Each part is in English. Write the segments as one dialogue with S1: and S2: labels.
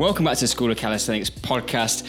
S1: Welcome back to the School of Calisthenics podcast.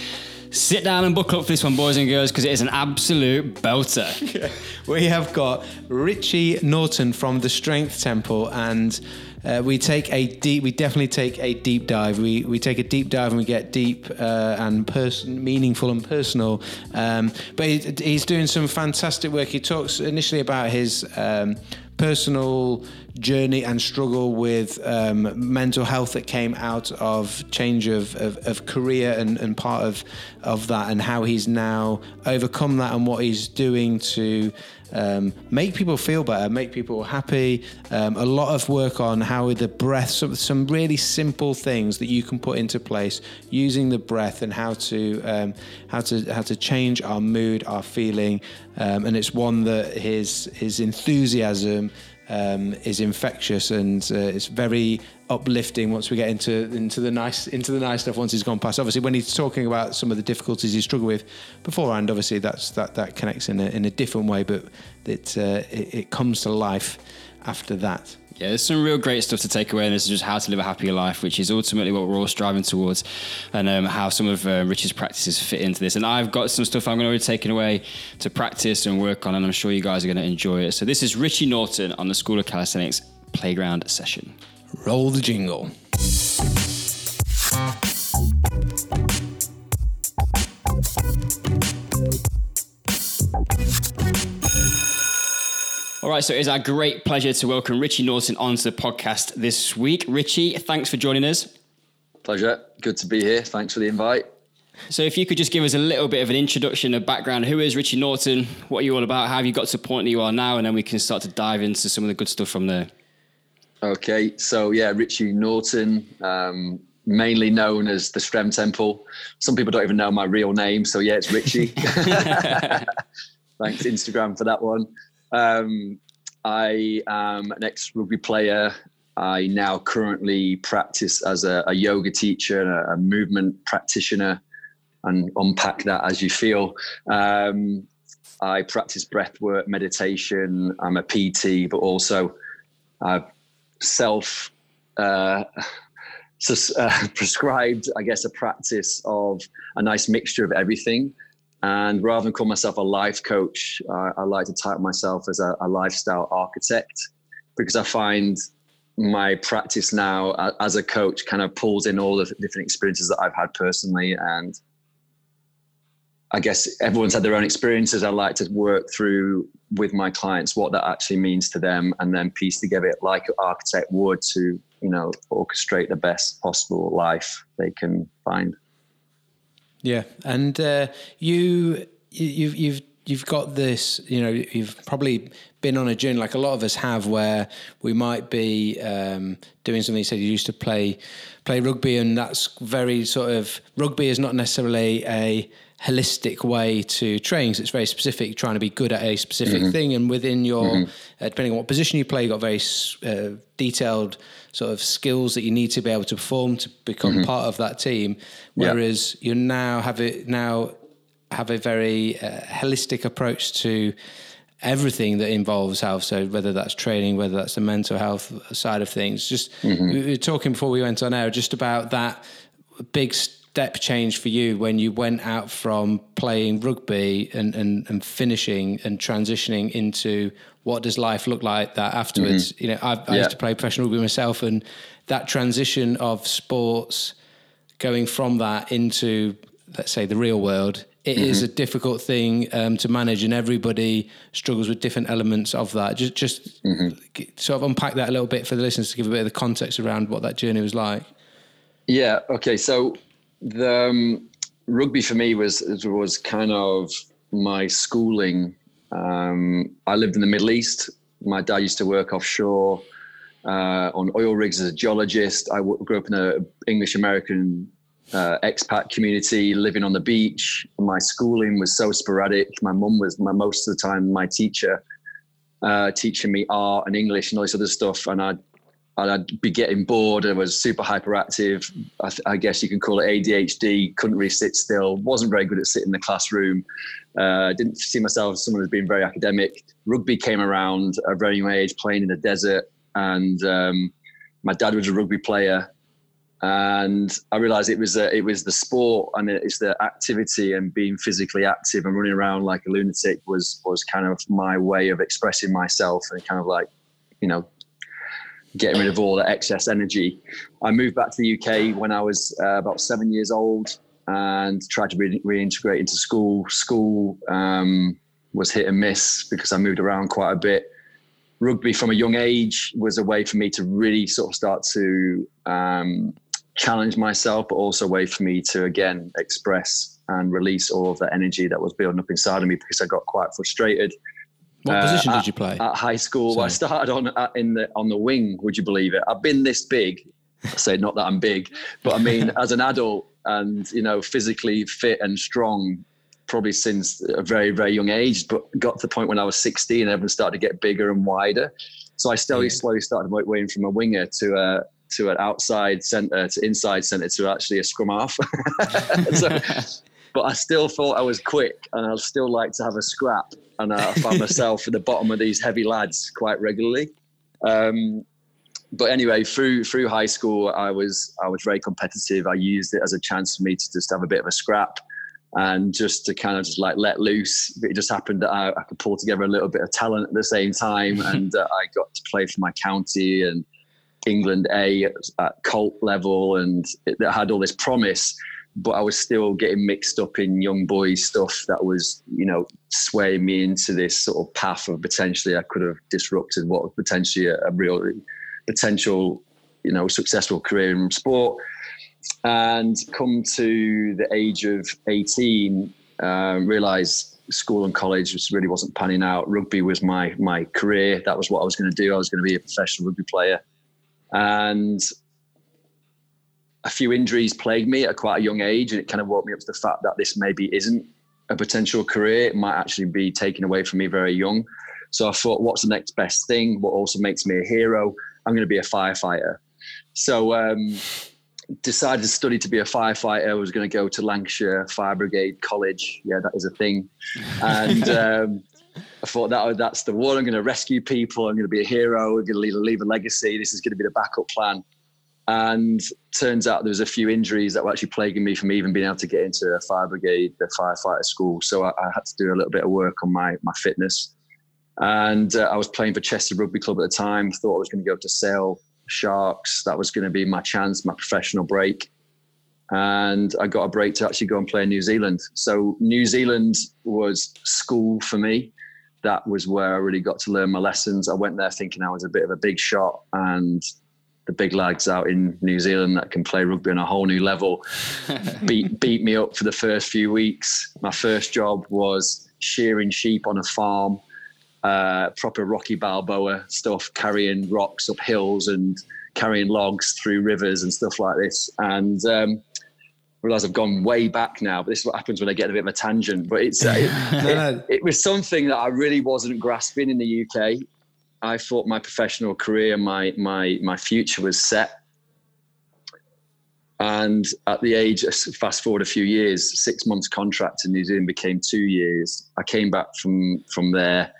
S1: Sit down and buckle up for this one, boys and girls, because it is an absolute belter.
S2: we have got Richie Norton from the Strength Temple, and uh, we take a deep. We definitely take a deep dive. We we take a deep dive and we get deep uh, and person, meaningful and personal. Um, but he, he's doing some fantastic work. He talks initially about his. Um, personal journey and struggle with um, mental health that came out of change of, of, of, career and, and part of, of that and how he's now overcome that and what he's doing to um, make people feel better, make people happy. Um, a lot of work on how the breath, some, some really simple things that you can put into place using the breath and how to um, how to how to change our mood, our feeling, um, and it's one that his his enthusiasm um, is infectious and uh, it's very uplifting once we get into into the nice into the nice stuff once he's gone past. Obviously, when he's talking about some of the difficulties he struggled with beforehand, obviously that's that that connects in a, in a different way, but it, uh, it it comes to life after that.
S1: Yeah, there's some real great stuff to take away, and this is just how to live a happier life, which is ultimately what we're all striving towards, and um, how some of uh, Rich's practices fit into this. And I've got some stuff I'm going to be taking away to practice and work on, and I'm sure you guys are going to enjoy it. So this is Richie Norton on the School of Calisthenics Playground session.
S2: Roll the jingle.
S1: All right, so it is our great pleasure to welcome Richie Norton onto the podcast this week. Richie, thanks for joining us.
S3: Pleasure. Good to be here. Thanks for the invite.
S1: So, if you could just give us a little bit of an introduction, a background, who is Richie Norton? What are you all about? How have you got to the point that you are now? And then we can start to dive into some of the good stuff from there.
S3: Okay, so yeah, Richie Norton, um, mainly known as the Strength Temple. Some people don't even know my real name, so yeah, it's Richie. Thanks Instagram for that one. Um, I am an ex rugby player. I now currently practice as a, a yoga teacher and a, a, movement practitioner, and unpack that as you feel. Um, I practice breath work, meditation. I'm a PT, but also I've self uh, uh, prescribed, I guess, a practice of a nice mixture of everything. And rather than call myself a life coach, uh, I like to title myself as a, a, lifestyle architect because I find my practice now as a coach kind of pulls in all the different experiences that I've had personally. And I guess everyone's had their own experiences. I like to work through with my clients what that actually means to them and then piece together it like an architect would to, you know, orchestrate the best possible life they can find.
S2: Yeah, and uh, you you've you've you've got this. You know, you've probably been on a journey like a lot of us have, where we might be um, doing something. You said you used to play play rugby, and that's very sort of rugby is not necessarily a holistic way to train. So it's very specific, trying to be good at a specific mm-hmm. thing, and within your mm-hmm. uh, depending on what position you play, you've got very uh, detailed sort of skills that you need to be able to perform to become mm-hmm. part of that team. Whereas yeah. you now have it now have a very uh, holistic approach to everything that involves health. So whether that's training, whether that's the mental health side of things. Just mm-hmm. we were talking before we went on air just about that big step change for you when you went out from playing rugby and, and, and finishing and transitioning into what does life look like that afterwards? Mm-hmm. You know, I, I yeah. used to play professional rugby myself, and that transition of sports going from that into let's say the real world it mm-hmm. is a difficult thing um, to manage and everybody struggles with different elements of that just just mm-hmm. sort of unpack that a little bit for the listeners to give a bit of the context around what that journey was like
S3: yeah okay so the um, rugby for me was was kind of my schooling um, I lived in the Middle East. My dad used to work offshore uh, on oil rigs as a geologist. I w- grew up in an English American uh, expat community, living on the beach. My schooling was so sporadic. My mum was my most of the time my teacher, uh, teaching me art and English and all this other stuff. And I'd I'd be getting bored. I was super hyperactive. I, th- I, guess you can call it ADHD. Couldn't really sit still. wasn't very good at sitting in the classroom. Uh, didn't see myself as someone who's been very academic. Rugby came around at a very young age, playing in the desert, and um, my dad was a rugby player. and I realized it was it was the sport and it's the activity and being physically active and running around like a lunatic was was kind of my way of expressing myself and kind of like you know getting rid of all the excess energy. I moved back to the UK when I was uh, about seven years old and tried to re- reintegrate into school. School um, was hit and miss because I moved around quite a bit. Rugby from a young age was a way for me to really sort of start to um, challenge myself, but also a way for me to again express and release all of the energy that was building up inside of me because I got quite frustrated.
S2: What uh, position did you play
S3: at high school? Well, I started on uh, in the on the wing. Would you believe it? I've been this big. I say not that I'm big, but I mean as an adult and you know physically fit and strong, probably since a very very young age. But got to the point when I was 16, everyone started to get bigger and wider. So I slowly yeah. slowly started working from a winger to a to an outside centre to inside centre to actually a scrum half. so, but I still thought I was quick and I still like to have a scrap. And I found myself at the bottom of these heavy lads quite regularly. Um, but anyway, through through high school, I was I was very competitive. I used it as a chance for me to just have a bit of a scrap and just to kind of just like let loose. It just happened that I, I could pull together a little bit of talent at the same time, and uh, I got to play for my county and England A at, at colts level, and it, it had all this promise. But I was still getting mixed up in young boys stuff that was, you know, swaying me into this sort of path of potentially I could have disrupted what was potentially a, a real potential, you know, successful career in sport. And come to the age of 18, uh, realize school and college just really wasn't panning out. Rugby was my my career. That was what I was going to do. I was going to be a professional rugby player and a few injuries plagued me at quite a young age, and it kind of woke me up to the fact that this maybe isn't a potential career. It might actually be taken away from me very young. So I thought, what's the next best thing? What also makes me a hero? I'm going to be a firefighter. So um, decided to study to be a firefighter. I was going to go to Lancashire Fire Brigade College. Yeah, that is a thing. And um, I thought that that's the one. I'm going to rescue people. I'm going to be a hero. I'm going to leave, leave a legacy. This is going to be the backup plan. And turns out there was a few injuries that were actually plaguing me from even being able to get into a fire brigade, the firefighter school. So I, I had to do a little bit of work on my my fitness. And uh, I was playing for Chester Rugby Club at the time. Thought I was going to go to Sale Sharks. That was going to be my chance, my professional break. And I got a break to actually go and play in New Zealand. So New Zealand was school for me that was where I really got to learn my lessons. I went there thinking I was a bit of a big shot, and the big lads out in New Zealand that can play rugby on a whole new level beat beat me up for the first few weeks. My first job was shearing sheep on a farm, uh, proper Rocky Balboa stuff, carrying rocks up hills and carrying logs through rivers and stuff like this. And um, realize I've gone way back now, but this is what happens when I get a bit of a tangent. But it's uh, it. It, it, was something that I really wasn't grasping in the UK. I thought my professional career, my my my future was set. And at the age, fast forward a few years, six months contract in New Zealand became two years. I came back from from there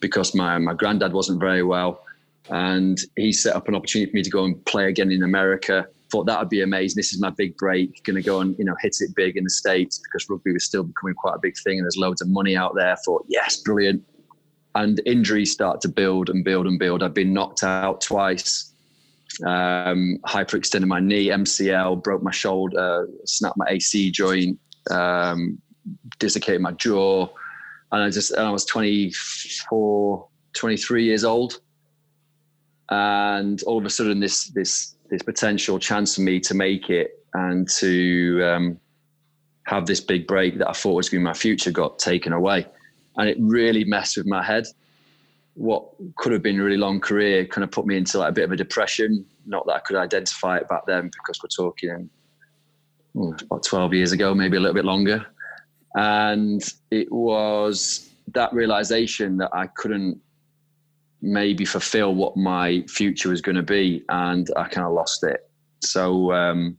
S3: because my my granddad wasn't very well, and he set up an opportunity for me to go and play again in America thought that would be amazing. This is my big break. Going to go and you know hit it big in the states because rugby was still becoming quite a big thing, and there's loads of money out there. Thought yes, brilliant. And injuries start to build and build and build. I've been knocked out twice, um, hyperextended my knee, MCL, broke my shoulder, snapped my AC joint, um, dislocated my jaw, and I just and I was 24, 23 years old, and all of a sudden this this this potential chance for me to make it and to um, have this big break that I thought was going to be my future got taken away. And it really messed with my head. What could have been a really long career kind of put me into like a bit of a depression. Not that I could identify it back then because we're talking oh, about 12 years ago, maybe a little bit longer. And it was that realization that I couldn't maybe fulfill what my future was going to be, and I kind of lost it. So, um,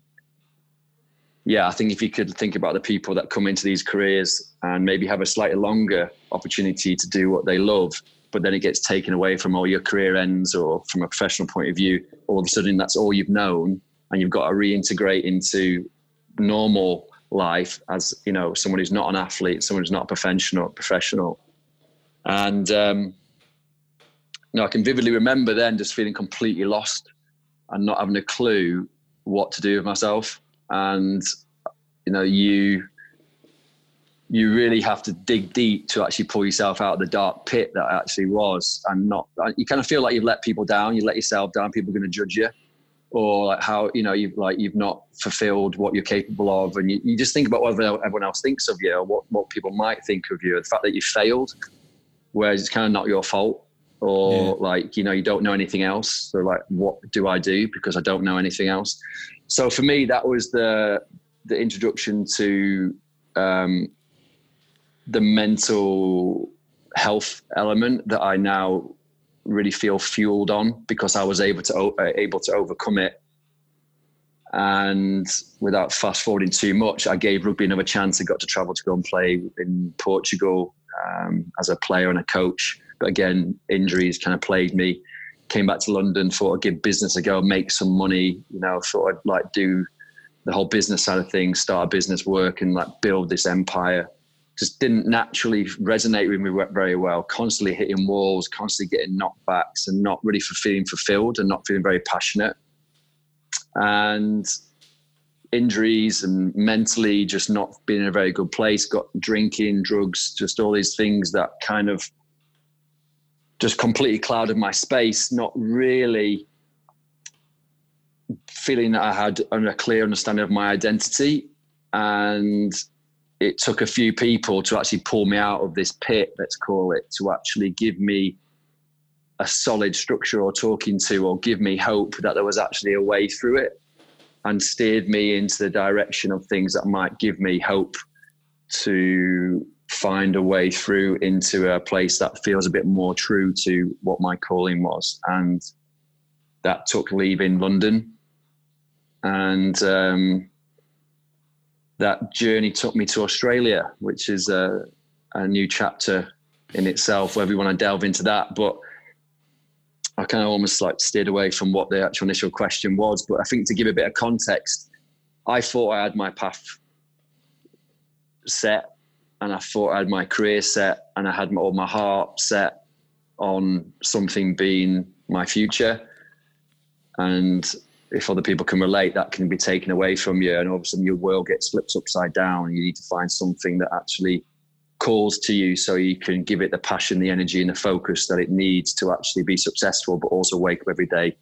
S3: yeah, I think if you could think about the people that come into these careers and maybe have a slightly longer opportunity to do what they love, but then it gets taken away from all your career ends or from a professional point of view, all of a sudden that's all you've known. and you've got to reintegrate into normal life as you know someone who's not an athlete, someone who's not a professional professional. And um, you know, I can vividly remember then just feeling completely lost and not having a clue what to do with myself. And you know, you you really have to dig deep to actually pull yourself out of the dark pit that actually was and not you kind of feel like you've let people down you let yourself down people are going to judge you. Or like how you know you've like you've not fulfilled what you're capable of and you, you just think about what everyone else thinks of you or what, what people might think of you. The fact that you failed whereas it's kind of not your fault or yeah. like you know you don't know anything else. So like what do i do? Because i don't know anything else. So for me that was the the introduction to um, the mental health element that I now really feel fueled on because I was able to uh, able to overcome it. And without fast forwarding too much, I gave rugby another chance. I got to travel to go and play in Portugal um, as a player and a coach. But again, injuries kind of plagued me. Came back to London, thought I'd give business a go, make some money. You know, thought I'd like do the whole business side of things, start a business, work, and like build this empire just didn't naturally resonate with me very well. Constantly hitting walls, constantly getting knockbacks, and not really feeling fulfilled and not feeling very passionate. And injuries and mentally just not being in a very good place. Got drinking, drugs, just all these things that kind of just completely clouded my space. Not really feeling that I had a clear understanding of my identity and it took a few people to actually pull me out of this pit, let's call it, to actually give me a solid structure or talking to or give me hope that there was actually a way through it and steered me into the direction of things that might give me hope to find a way through into a place that feels a bit more true to what my calling was. And that took leaving London. And um, that journey took me to Australia, which is a, a new chapter in itself, whether you want to delve into that. But I kind of almost like steered away from what the actual initial question was. But I think to give a bit of context, I thought I had my path set and I thought I had my career set and I had all my heart set on something being my future. And if other people can relate, that can be taken away from you, and all of a sudden your world gets flipped upside down. You need to find something that actually calls to you, so you can give it the passion, the energy, and the focus that it needs to actually be successful, but also wake up every day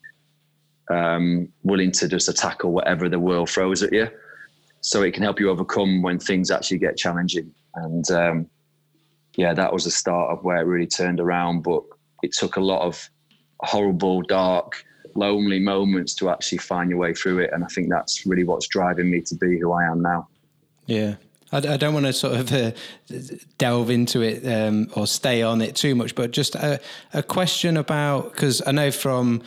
S3: um, willing to just tackle whatever the world throws at you, so it can help you overcome when things actually get challenging. And um, yeah, that was the start of where it really turned around, but it took a lot of horrible, dark lonely moments to actually find your way through it. And I think that's really what's driving me to be who I am now.
S2: Yeah. I, I don't want to sort of uh, delve into it um, or stay on it too much, but just a, a question about because I know from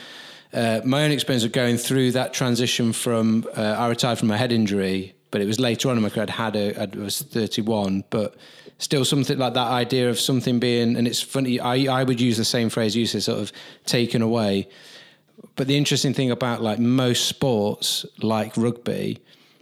S2: uh, my own experience of going through that transition from uh, I retired from a head injury, but it was later on in my career. I'd had a, I was 31, but still something like that idea of something being, and it's funny, I, I would use the same phrase you said, sort of taken away but the interesting thing about like most sports, like rugby,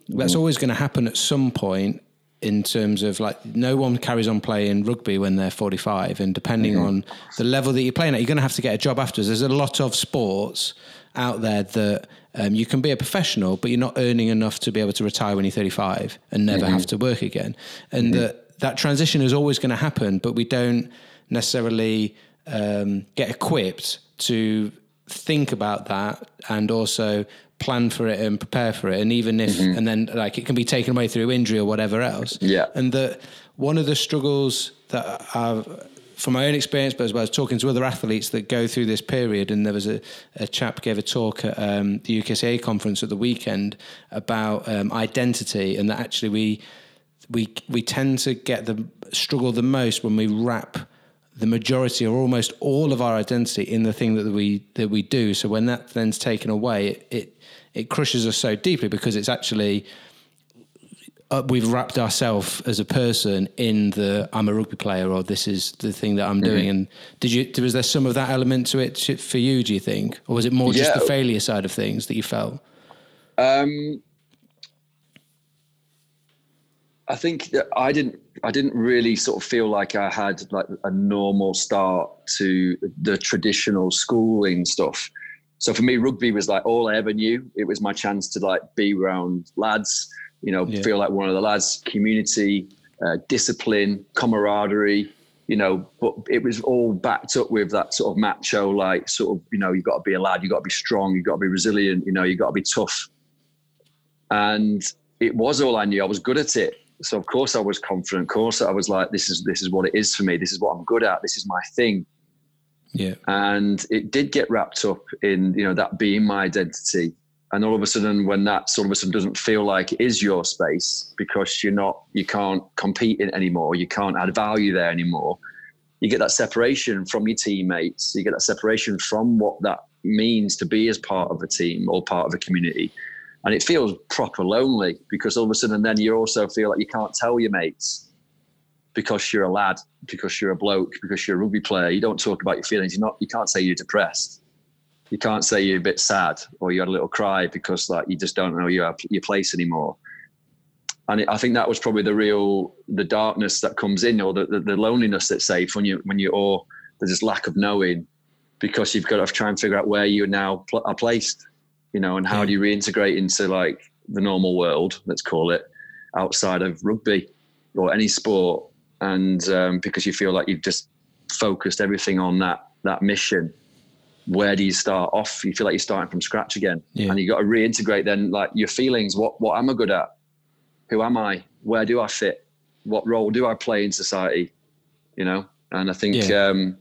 S2: that's mm. always going to happen at some point in terms of like no one carries on playing rugby when they're 45 and depending mm-hmm. on the level that you're playing at you're going to have to get a job afterwards there's a lot of sports out there that um, you can be a professional but you're not earning enough to be able to retire when you're 35 and never mm-hmm. have to work again and mm-hmm. that that transition is always going to happen but we don't necessarily um, get equipped to think about that and also plan for it and prepare for it. And even if mm-hmm. and then like it can be taken away through injury or whatever else.
S3: Yeah.
S2: And that one of the struggles that I've from my own experience, but as well as talking to other athletes that go through this period, and there was a, a chap gave a talk at um, the UKCA conference at the weekend about um, identity, and that actually we we we tend to get the struggle the most when we wrap the majority or almost all of our identity in the thing that we that we do. So when that then's taken away, it it, it crushes us so deeply because it's actually uh, we've wrapped ourselves as a person in the I'm a rugby player or this is the thing that I'm doing. Mm-hmm. And did you was there some of that element to it for you? Do you think, or was it more just the failure side of things that you felt?
S3: Um, I think that I didn't. I didn't really sort of feel like I had like a normal start to the traditional schooling stuff. So for me, rugby was like all I ever knew. It was my chance to like be around lads, you know, yeah. feel like one of the lads, community, uh, discipline, camaraderie, you know, but it was all backed up with that sort of macho, like sort of, you know, you've got to be a lad, you've got to be strong, you've got to be resilient, you know, you've got to be tough. And it was all I knew. I was good at it. So of course I was confident. Of course I was like, this is this is what it is for me. This is what I'm good at. This is my thing.
S2: Yeah.
S3: And it did get wrapped up in, you know, that being my identity. And all of a sudden, when that sort of a sudden doesn't feel like it is your space because you're not, you can't compete in anymore, you can't add value there anymore, you get that separation from your teammates, you get that separation from what that means to be as part of a team or part of a community. And it feels proper lonely because all of a sudden then you also feel like you can't tell your mates because you're a lad, because you're a bloke, because you're a rugby player. You don't talk about your feelings. You're not. You can't say you're depressed. You can't say you're a bit sad or you had a little cry because like you just don't know your your place anymore. And it, I think that was probably the real the darkness that comes in, or the, the, the loneliness that's safe when you when you or there's this lack of knowing because you've got to try and figure out where you now pl- are placed, you know, and how do you reintegrate into like the normal world, let's call it, outside of rugby or any sport? And um, because you feel like you've just focused everything on that that mission where do you start off? You feel like you're starting from scratch again. Yeah. and you got to reintegrate then like your feelings. What what am i good at? Who am i? Where do i fit? What role do i play in society? You know? And i think yeah. um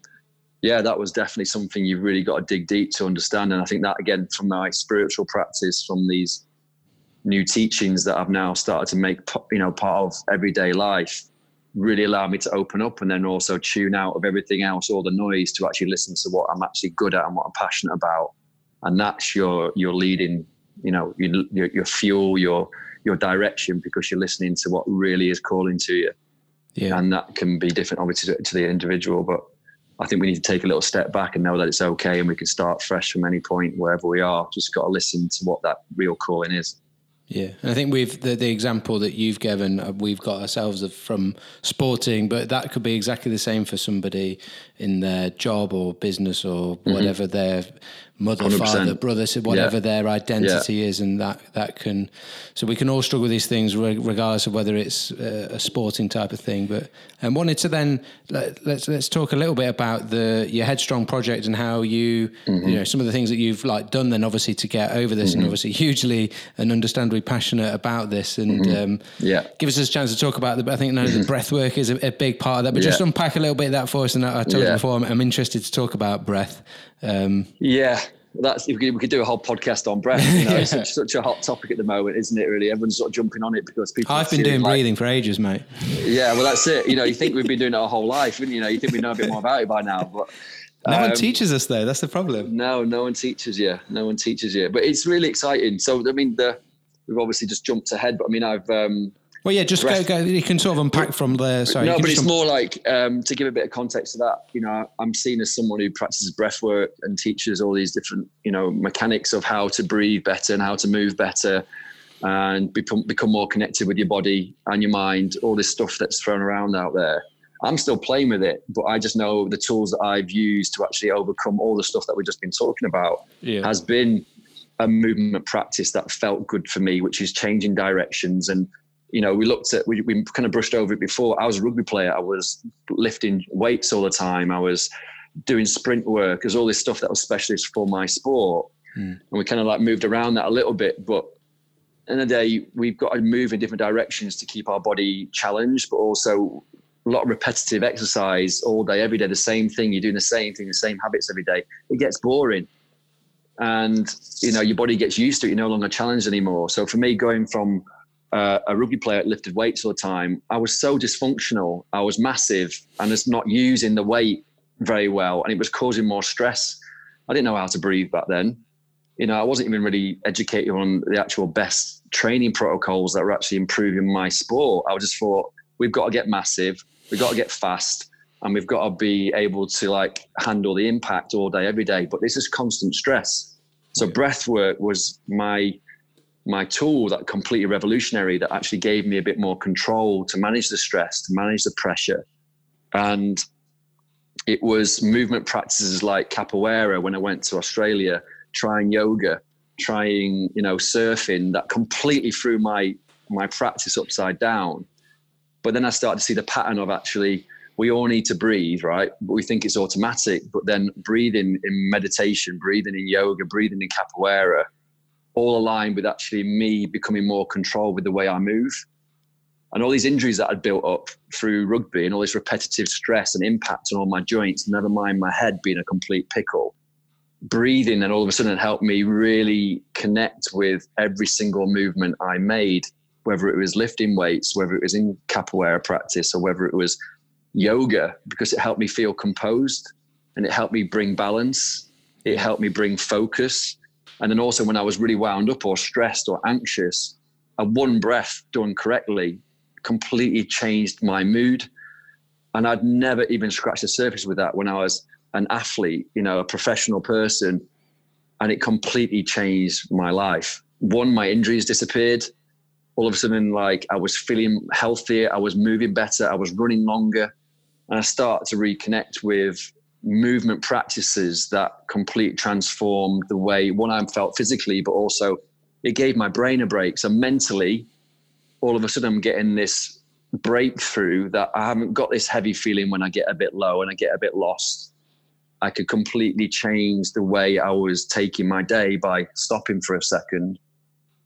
S3: yeah that was definitely something you've really got to dig deep to understand and i think that again from my spiritual practice from these new teachings that i've now started to make you know part of everyday life really allowed me to open up and then also tune out of everything else, all the noise to actually listen to what I'm actually good at and what I'm passionate about. And that's your your leading, you know, your, your fuel, your your direction because you're listening to what really is calling to you. Yeah. And that can be different, obviously, to, to the individual. But I think we need to take a little step back and know that it's okay and we can start fresh from any point wherever we are. Just got to listen to what that real calling is.
S2: Yeah, and I think we've the, the example that you've given, uh, we've got ourselves from sporting, but that could be exactly the same for somebody in their job or business or mm-hmm. whatever their mother, 100%. father, brother, so whatever yeah. their identity yeah. is, and that that can. So we can all struggle with these things, regardless of whether it's a, a sporting type of thing. But and wanted to then let, us let's, let's talk a little bit about the your headstrong project and how you mm-hmm. you know some of the things that you've like done then obviously to get over this mm-hmm. and obviously hugely and understandably passionate about this and
S3: mm-hmm. um, yeah
S2: give us a chance to talk about the I think now the mm-hmm. breath work is a, a, big part of that but yeah. just unpack a little bit of that for us and I, I told you before I'm, I'm interested to talk about breath
S3: um, yeah, that's we could, we could do a whole podcast on breath. You know, yeah. it's such, such, a hot topic at the moment, isn't it? Really, everyone's sort of jumping on it because people.
S2: I've been doing breathing for ages, mate.
S3: Yeah, well, that's it. You know, you think we've been doing it our whole life, and you know, you think we know a bit more about it by now, but.
S2: No um, one teaches us though. That's the problem.
S3: No, no one teaches you. No one teaches you. But it's really exciting. So I mean, the we've obviously just jumped ahead, but I mean, I've um,
S2: well, yeah, just go, go, you can sort of unpack from there. Sorry,
S3: no, but it's more like um, to give a bit of context to that. You know, I'm seen as someone who practices breath work and teaches all these different, you know, mechanics of how to breathe better and how to move better and become become more connected with your body and your mind. All this stuff that's thrown around out there. I'm still playing with it, but I just know the tools that I've used to actually overcome all the stuff that we've just been talking about yeah. has been a movement practice that felt good for me, which is changing directions and you know, we looked at, we, we kind of brushed over it before. I was a rugby player. I was lifting weights all the time. I was doing sprint work. There's all this stuff that was specialist for my sport. Mm. And we kind of like moved around that a little bit. But in the day, we've got to move in different directions to keep our body challenged, but also a lot of repetitive exercise all day, every day, the same thing. You're doing the same thing, the same habits every day. It gets boring. And, you know, your body gets used to it. You're no longer challenged anymore. So for me, going from uh, a rugby player that lifted weights all the time, I was so dysfunctional. I was massive and was not using the weight very well, and it was causing more stress. I didn't know how to breathe back then. You know, I wasn't even really educated on the actual best training protocols that were actually improving my sport. I just thought we've got to get massive, we've got to get fast, and we've got to be able to like handle the impact all day, every day. But this is constant stress. So breath work was my my tool that completely revolutionary that actually gave me a bit more control to manage the stress, to manage the pressure. And it was movement practices like capoeira when I went to Australia, trying yoga, trying, you know, surfing that completely threw my my practice upside down. But then I started to see the pattern of actually we all need to breathe, right? But we think it's automatic. But then breathing in meditation, breathing in yoga, breathing in capoeira, all aligned with actually me becoming more controlled with the way I move and all these injuries that I'd built up through rugby and all this repetitive stress and impact on all my joints, never mind my head being a complete pickle. Breathing and all of a sudden helped me really connect with every single movement I made, whether it was lifting weights, whether it was in capoeira practice, or whether it was yoga, because it helped me feel composed and it helped me bring balance. It helped me bring focus. And then also when I was really wound up or stressed or anxious, a one breath done correctly completely changed my mood. And I'd never even scratched the surface with that when I was an athlete, you know, a professional person. And it completely changed my life. One, my injuries disappeared. All of a sudden, like I was feeling healthier, I was moving better, I was running longer. And I started to reconnect with movement practices that completely transformed the way one I felt physically, but also it gave my brain a break. So mentally, all of a sudden I'm getting this breakthrough that I haven't got this heavy feeling when I get a bit low and I get a bit lost. I could completely change the way I was taking my day by stopping for a second,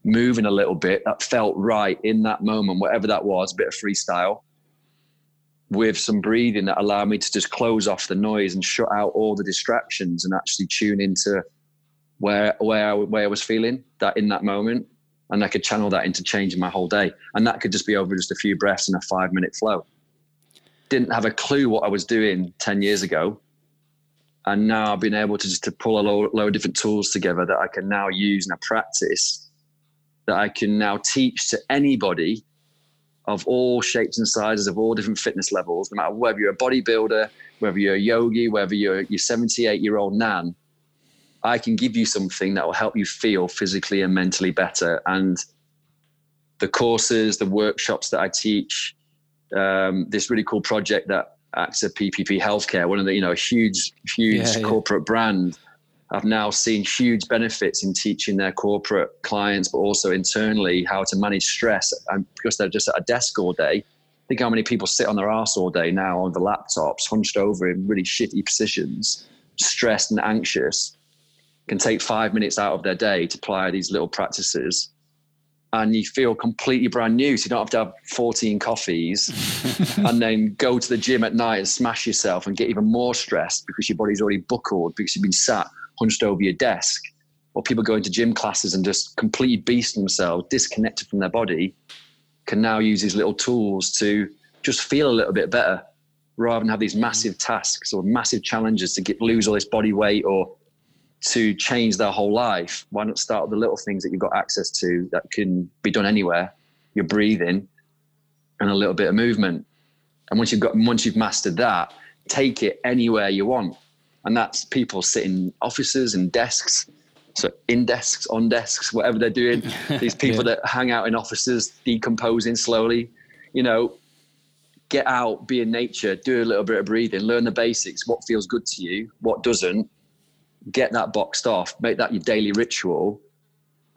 S3: moving a little bit. That felt right in that moment, whatever that was, a bit of freestyle with some breathing that allowed me to just close off the noise and shut out all the distractions and actually tune into where where I, where I was feeling that in that moment and I could channel that into changing my whole day. And that could just be over just a few breaths and a five minute flow. Didn't have a clue what I was doing 10 years ago. And now I've been able to just to pull a load, of different tools together that I can now use and a practice that I can now teach to anybody of all shapes and sizes, of all different fitness levels, no matter whether you're a bodybuilder, whether you're a yogi, whether you're your 78 year old nan, I can give you something that will help you feel physically and mentally better. And the courses, the workshops that I teach, um, this really cool project that acts AXA PPP Healthcare, one of the, you know, a huge, huge yeah, corporate yeah. brand. I've now seen huge benefits in teaching their corporate clients, but also internally how to manage stress. And because they're just at a desk all day, think how many people sit on their ass all day now on the laptops, hunched over in really shitty positions, stressed and anxious can take five minutes out of their day to apply these little practices and you feel completely brand new. So you don't have to have 14 coffees and then go to the gym at night and smash yourself and get even more stressed because your body's already buckled because you've been sat hunched over your desk. Or people go into gym classes and just completely beast themselves, disconnected from their body, can now use these little tools to just feel a little bit better rather than have these massive tasks or massive challenges to get lose all this body weight or to change their whole life, why not start with the little things that you've got access to that can be done anywhere? Your breathing and a little bit of movement. And once you've got once you've mastered that, take it anywhere you want. And that's people sitting in offices and desks. So in desks, on desks, whatever they're doing. These people yeah. that hang out in offices, decomposing slowly. You know, get out, be in nature, do a little bit of breathing, learn the basics, what feels good to you, what doesn't, get that boxed off, make that your daily ritual,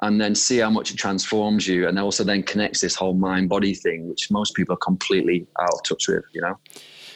S3: and then see how much it transforms you. And also then connects this whole mind body thing, which most people are completely out of touch with, you know?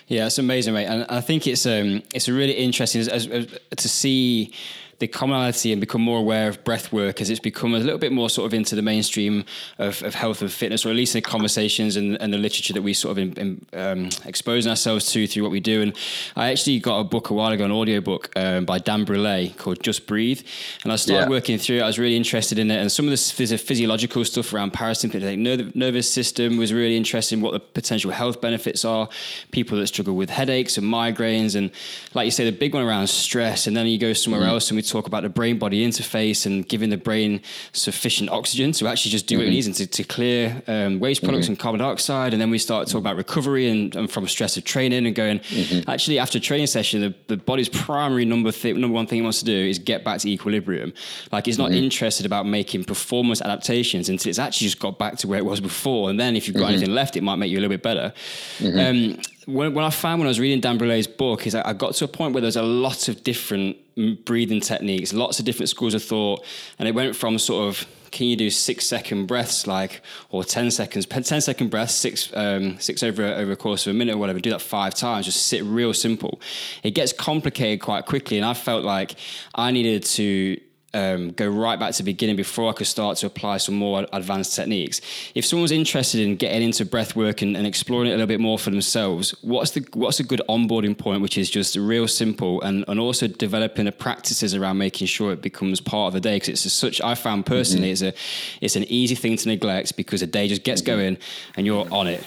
S1: Yeah, it's amazing, mate. And I think it's um it's really interesting as, as, as, to see the commonality and become more aware of breath work as it's become a little bit more sort of into the mainstream of, of health and fitness, or at least in the conversations and, and the literature that we sort of in, in, um, exposing ourselves to through what we do. And I actually got a book a while ago, an audio book um, by Dan Brule called Just Breathe. And I started yeah. working through it. I was really interested in it. And some of the phys- physiological stuff around parasympathetic nerve- nervous system was really interesting, what the potential health benefits are, people that struggle with headaches and migraines. And like you say, the big one around stress. And then you go somewhere mm. else and we talk about the brain body interface and giving the brain sufficient oxygen to actually just do mm-hmm. what it needs and to, to clear um, waste products mm-hmm. and carbon dioxide. And then we start talking about recovery and, and from stress of training and going, mm-hmm. actually, after a training session, the, the body's primary number, th- number one thing it wants to do is get back to equilibrium. Like it's not mm-hmm. interested about making performance adaptations until it's actually just got back to where it was before. And then if you've got mm-hmm. anything left, it might make you a little bit better. Mm-hmm. Um, when, I found when I was reading Dan Brule's book is I got to a point where there's a lot of different breathing techniques, lots of different schools of thought, and it went from sort of can you do six second breaths like or 10 seconds 10 second breaths six um, six over over a course of a minute or whatever do that five times just sit real simple. It gets complicated quite quickly and i felt like i needed to um, go right back to the beginning before I could start to apply some more advanced techniques. If someone's interested in getting into breath work and, and, exploring it a little bit more for themselves, what's the what's a good onboarding point, which is just real simple and, and also developing the practices around making sure it becomes part of the day because it's such I found personally mm-hmm. it's a it's an easy thing to neglect because the day just gets mm-hmm. going and you're on it.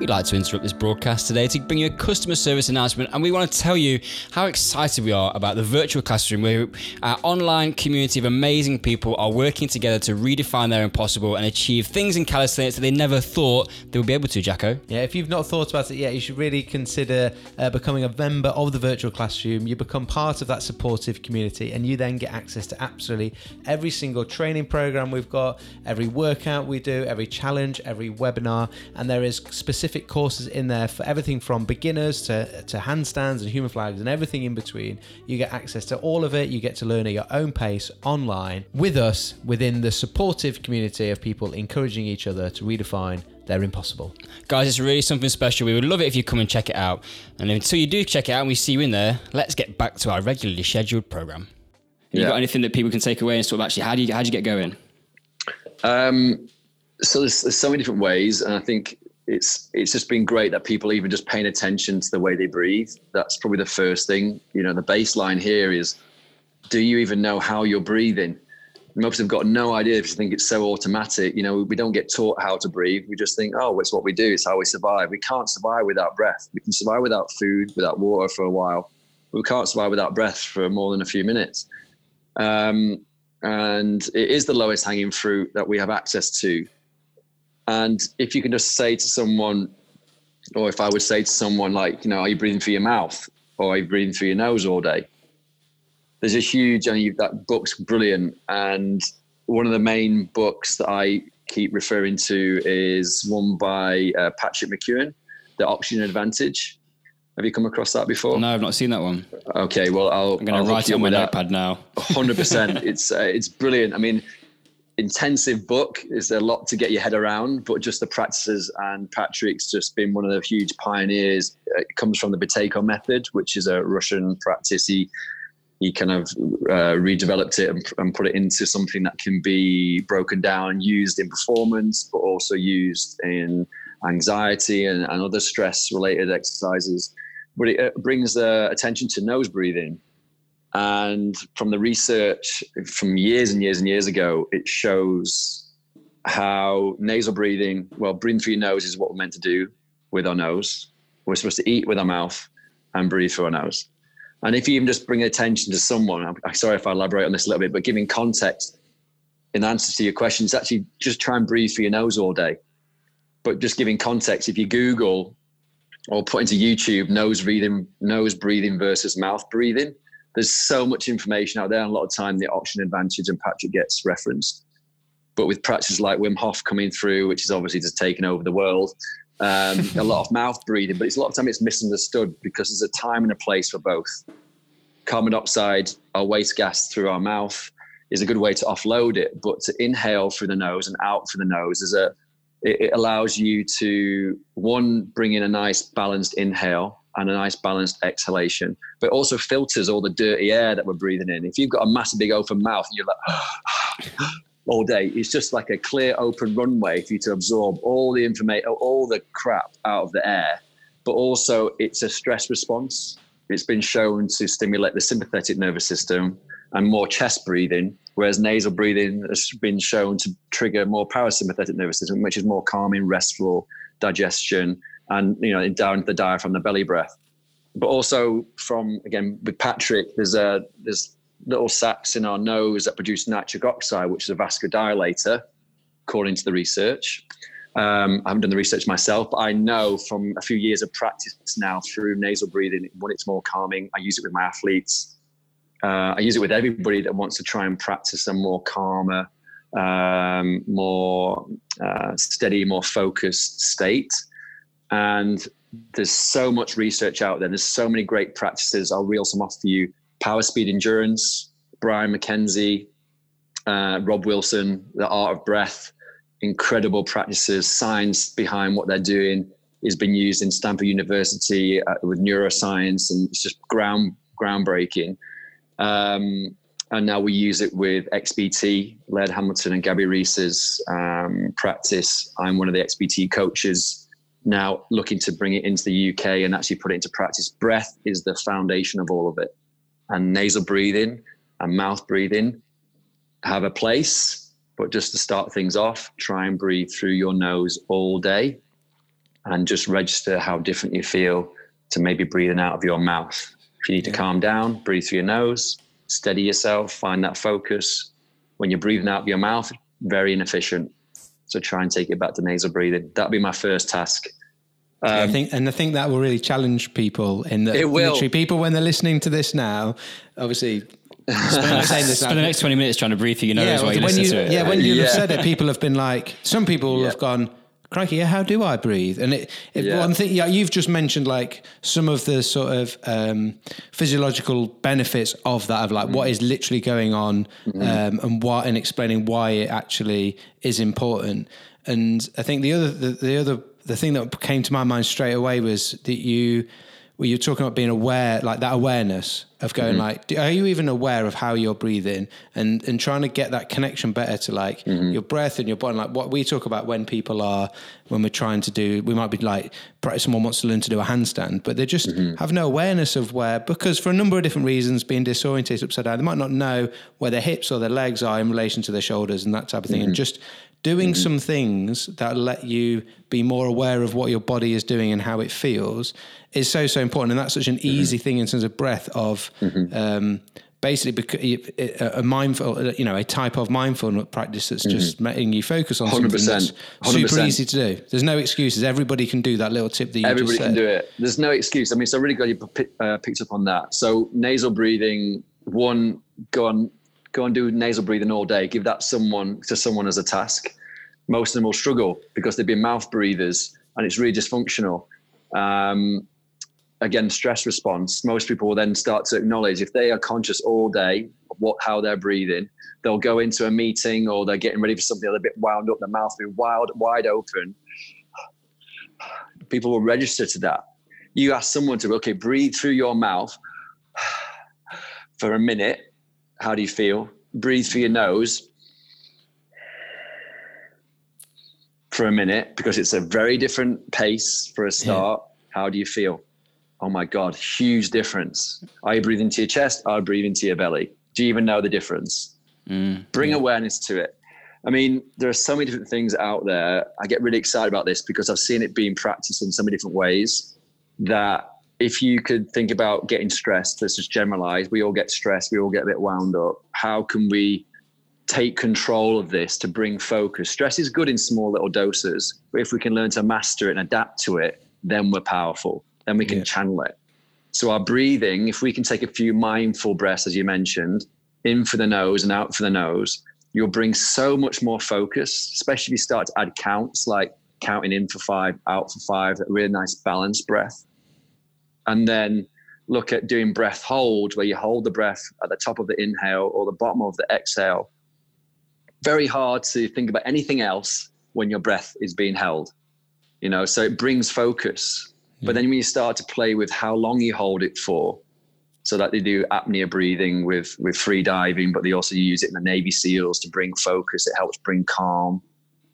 S1: We'd like to interrupt this broadcast today to bring you a customer service announcement, and we want to tell you how excited we are about the virtual classroom, where our online community of amazing people are working together to redefine their impossible and achieve things in calisthenics that they never thought they would be able to. Jacko.
S2: Yeah, if you've not thought about it yet, you should really consider uh, becoming a member of the virtual classroom. You become part of that supportive community, and you then get access to absolutely every single training program we've got, every workout we do, every challenge, every webinar, and there is specific specific courses in there for everything from beginners to, to handstands and human flags and everything in between. You get access to all of it. You get to learn at your own pace online with us within the supportive community of people encouraging each other to redefine their impossible.
S1: Guys, it's really something special. We would love it if you come and check it out. And until you do check it out and we see you in there, let's get back to our regularly scheduled program. You yeah. got anything that people can take away and sort of actually how do you how do you get going?
S3: Um, so there's, there's so many different ways, and I think it's it's just been great that people even just paying attention to the way they breathe. That's probably the first thing. You know, the baseline here is, do you even know how you're breathing? Most have got no idea if you think it's so automatic. You know, we don't get taught how to breathe. We just think, oh, it's what we do. It's how we survive. We can't survive without breath. We can survive without food, without water for a while. we can't survive without breath for more than a few minutes. Um, and it is the lowest hanging fruit that we have access to and if you can just say to someone, or if I would say to someone like, you know, are you breathing through your mouth or are you breathing through your nose all day? There's a huge, and you, that book's brilliant. And one of the main books that I keep referring to is one by uh, Patrick McKeown, The Oxygen Advantage. Have you come across that before?
S1: No, I've not seen that one.
S3: Okay, well, I'll.
S1: I'm going to write it on my notepad now.
S3: Hundred percent. It's uh, it's brilliant. I mean, intensive book. There's a lot to get your head around, but just the practices and Patrick's just been one of the huge pioneers. It comes from the Buteyko method, which is a Russian practice. He he kind of uh, redeveloped it and, and, put it into something that can be broken down, used in performance, but also used in anxiety and, and other stress related exercises. But it uh, brings uh, attention to nose breathing and from the research from years and years and years ago, it shows how nasal breathing, well, breathing through your nose is what we're meant to do with our nose. We're supposed to eat with our mouth and breathe through our nose. And if you even just bring attention to someone, I'm sorry if I elaborate on this a little bit, but giving context in answer to your questions, actually just try and breathe through your nose all day. But just giving context, if you Google or put into YouTube nose breathing, nose breathing versus mouth breathing, there's so much information out there, and a lot of time the oxygen advantage and Patrick gets referenced. But with practices like Wim Hof coming through, which is obviously just taking over the world, um, a lot of mouth breathing, but it's a lot of time it's misunderstood because there's a time and a place for both. Carbon dioxide, our waste gas through our mouth, is a good way to offload it, but to inhale through the nose and out through the nose is a it allows you to one bring in a nice balanced inhale and a nice balanced exhalation, but also filters all the dirty air that we're breathing in. If you've got a massive big open mouth and you're like all day, it's just like a clear open runway for you to absorb all the information, all the crap out of the air. But also, it's a stress response. It's been shown to stimulate the sympathetic nervous system and more chest breathing, whereas nasal breathing has been shown to trigger more parasympathetic nervous system, which is more calming, restful, digestion, and you know down the diaphragm, the belly breath. but also from again with Patrick, there's a there's little sacs in our nose that produce nitric oxide, which is a vasodilator, according to the research. Um, I haven't done the research myself, but I know from a few years of practice now through nasal breathing, when it's more calming, I use it with my athletes. Uh, I use it with everybody that wants to try and practice a more calmer, um, more uh, steady, more focused state. And there's so much research out there. There's so many great practices. I'll reel some off for you. Power, speed, endurance. Brian MacKenzie, uh, Rob Wilson, the art of breath. Incredible practices. Science behind what they're doing is being used in Stanford University uh, with neuroscience, and it's just ground groundbreaking. Um, and now we use it with XPT, Laird Hamilton and Gabby Reece's um, practice. I'm one of the XPT coaches now looking to bring it into the UK and actually put it into practice. Breath is the foundation of all of it. And nasal breathing and mouth breathing have a place, but just to start things off, try and breathe through your nose all day and just register how different you feel to maybe breathing out of your mouth. If you need to calm down, breathe through your nose, steady yourself, find that focus. When you're breathing out of your mouth, very inefficient. So try and take it back to nasal breathing. That'd be my first task.
S2: Um, I think, and I think that will really challenge people in that.
S3: It will.
S2: Literally, people when they're listening to this now, obviously.
S1: spend, spend the next 20 minutes trying to breathe through your nose yeah, while you listen
S2: you,
S1: to it.
S2: Yeah, when you yeah. have said it, people have been like, some people yeah. have gone, crikey, yeah, how do I breathe? And it, it yeah. one thing, yeah, you've just mentioned like some of the sort of um, physiological benefits of that, of like mm. what is literally going on, mm-hmm. um, and what, and explaining why it actually is important. And I think the other, the, the other, the thing that came to my mind straight away was that you where you're talking about being aware, like that awareness of going mm-hmm. like, are you even aware of how you're breathing and and trying to get that connection better to like mm-hmm. your breath and your body, like what we talk about when people are when we're trying to do, we might be like, someone wants to learn to do a handstand, but they just mm-hmm. have no awareness of where because for a number of different reasons, being disorientated, upside down, they might not know where their hips or their legs are in relation to their shoulders and that type of thing, and mm-hmm. just doing mm-hmm. some things that let you be more aware of what your body is doing and how it feels is so so important and that's such an mm-hmm. easy thing in terms of breath of mm-hmm. um, basically a mindful you know a type of mindfulness practice that's just mm-hmm. making you focus on 100%, something that's 100%. super easy to do there's no excuses everybody can do that little tip that you
S3: everybody
S2: can
S3: do it there's no excuse i mean so really glad you uh, picked up on that so nasal breathing one go on go and do nasal breathing all day. Give that someone to someone as a task. Most of them will struggle because they've been mouth breathers and it's really dysfunctional. Um, again, stress response. Most people will then start to acknowledge if they are conscious all day of what how they're breathing, they'll go into a meeting or they're getting ready for something, a bit wound up, their mouth will be wild, wide open. People will register to that. You ask someone to okay, breathe through your mouth for a minute how do you feel? Breathe through your nose for a minute because it's a very different pace for a start. Yeah. How do you feel? Oh my God, huge difference. Are you breathing into your chest? Are you breathing into your belly? Do you even know the difference? Mm, Bring yeah. awareness to it. I mean, there are so many different things out there. I get really excited about this because I've seen it being practiced in so many different ways that if you could think about getting stressed, let's just generalize, we all get stressed, we all get a bit wound up. How can we take control of this to bring focus? Stress is good in small little doses, but if we can learn to master it and adapt to it, then we're powerful. Then we can yeah. channel it. So our breathing, if we can take a few mindful breaths, as you mentioned, in for the nose and out for the nose, you'll bring so much more focus, especially if you start to add counts like counting in for five, out for five, a really nice balanced breath and then look at doing breath hold, where you hold the breath at the top of the inhale or the bottom of the exhale. Very hard to think about anything else when your breath is being held, you know, so it brings focus. Yeah. But then when you start to play with how long you hold it for, so that they do apnea breathing with with free diving, but they also use it in the Navy SEALs to bring focus. It helps bring calm,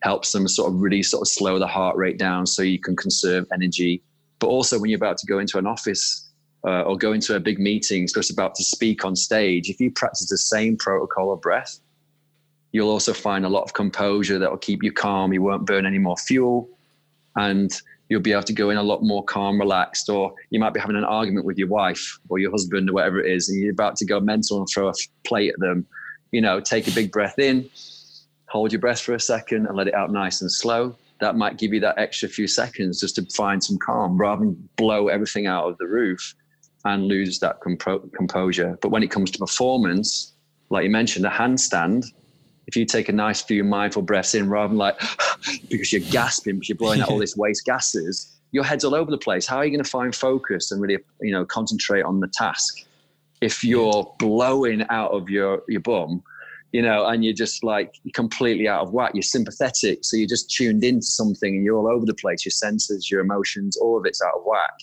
S3: helps them sort of really sort of slow the heart rate down so you can conserve energy but also when you're about to go into an office uh, or go into a big meeting, just about to speak on stage, if you practice the same protocol of breath, you'll also find a lot of composure that will keep you calm. You won't burn any more fuel. And you'll be able to go in a lot more calm, relaxed, or you might be having an argument with your wife or your husband or whatever it is, and you're about to go mental and throw a plate at them. You know, take a big breath in, hold your breath for a second, and let it out nice and slow. That might give you that extra few seconds just to find some calm rather than blow everything out of the roof and lose that compo- composure. But when it comes to performance, like you mentioned, a handstand, if you take a nice few mindful breaths in rather than like because you're gasping because you're blowing out all this waste gases your head's all over the place. How are you going to find focus and really you know concentrate on the task? If you're blowing out of your your bum you know and you're just like completely out of whack you're sympathetic so you're just tuned into something and you're all over the place your senses your emotions all of it's out of whack.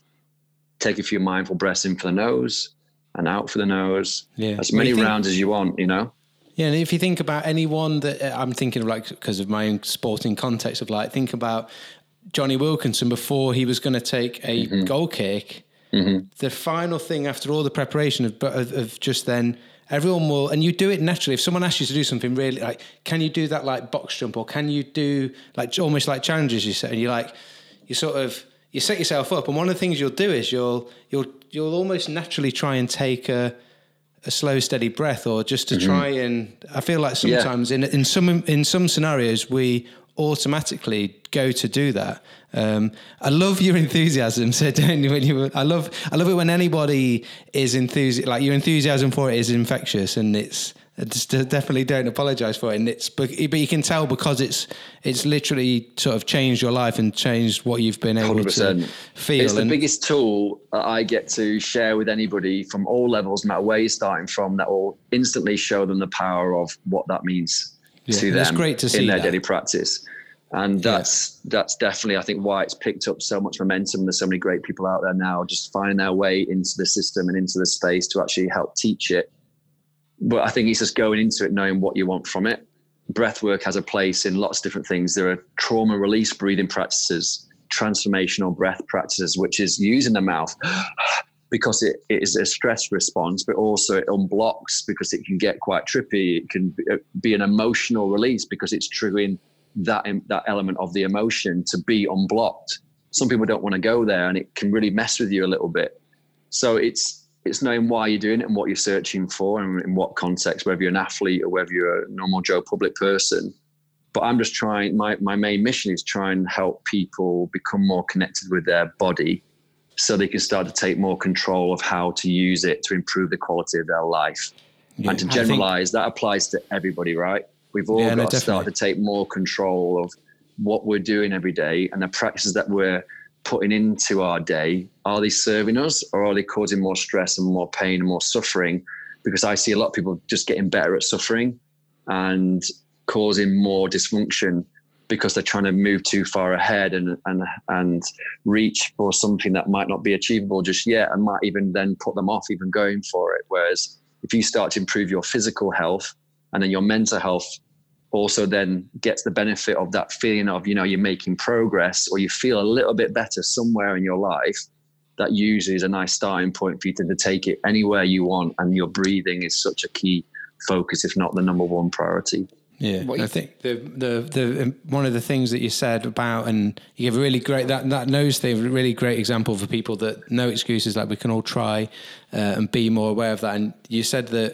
S3: Take a few mindful breaths in for the nose and out for the nose.
S2: Yeah.
S3: as many
S2: think-
S3: rounds as you want you know
S2: Yeah, and if you think about anyone that uh, I'm thinking of, like because of my own sporting context of like, think about Jonny Wilkinson before he was going to take a goal kick. The final thing after all the preparation of, of, of just then everyone will, and you do it naturally. If someone asks you to do something really like, can you do that like box jump or can you do like almost like challenges you set, and you like, you sort of you set yourself up, and one of the things you'll do is you'll you'll you'll almost naturally try and take a a slow, steady breath, or just to try and. I feel like
S3: Yeah.
S2: sometimes in in some in some scenarios we automatically go to do that. Um, I love your enthusiasm. So don't you, when you, I love I love it when anybody is enthusi Like your enthusiasm for it is infectious, and it's. I just uh, definitely don't apologize for it, and it's but but you can tell because it's it's literally sort of changed your life and changed what you've been able to
S3: 100%.
S2: feel.
S3: It's the
S2: and-
S3: biggest tool that I get to share with anybody from all levels, no matter where you're starting from, that will instantly show them the power of what that means
S2: Yeah,
S3: to them
S2: great to see
S3: in their
S2: that.
S3: daily practice. And that's that's definitely I think why it's picked up so much momentum. There's so many great people out there now just finding their way into the system and into the space to actually help teach it. But I think it's just going into it knowing what you want from it. Breath work has a place in lots of different things. There are trauma release breathing practices, transformational breath practices, which is using the mouth because it, it is a stress response, but also it unblocks because it can get quite trippy. It can be, uh, an emotional release because it's triggering that that element of the emotion to be unblocked. Some people don't want to go there, and it can really mess with you a little bit. So it's it's knowing why you're doing it and what you're searching for, and in what context, whether you're an athlete or whether you're a normal Joe public person. But I'm just trying. My my main mission is try and help people become more connected with their body, so they can start to take more control of how to use it to improve the quality of their life. and to
S2: I think-
S3: generalize, that applies to everybody, right? We've all
S2: Yeah, no,
S3: got to start to take more control of what we're doing every day and the practices that we're putting into our day. Are they serving us or are they causing more stress and more pain and more suffering? Because I see a lot of people just getting better at suffering and causing more dysfunction because they're trying to move too far ahead and and and reach for something that might not be achievable just yet and might even then put them off even going for it. Whereas if you start to improve your physical health and then your mental health also then gets the benefit of that feeling of you know you're making progress or you feel a little bit better somewhere in your life that usually is a nice starting point for you to, to take it anywhere you want and your breathing is such a key focus if not the number one priority
S2: Yeah,
S1: What
S2: I
S1: you-
S2: think the, the the um, one of the things that you said about, and you give a really great that that nose thing, really great example for people that no excuses. Like we can all try uh, and be more aware of that. And you said that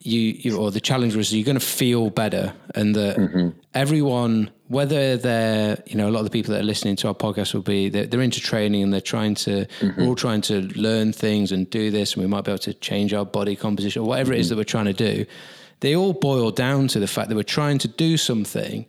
S2: you, you or the challenge was you're going to feel better, and that mm-hmm. everyone, whether they're you know a lot of the people that are listening to our podcast will be they're, they're into training and they're trying to we're mm-hmm. all trying to learn things and do this, and we might be able to change our body composition or whatever it is mm-hmm. that we're trying to do. They all boil down to the fact that we're trying to do something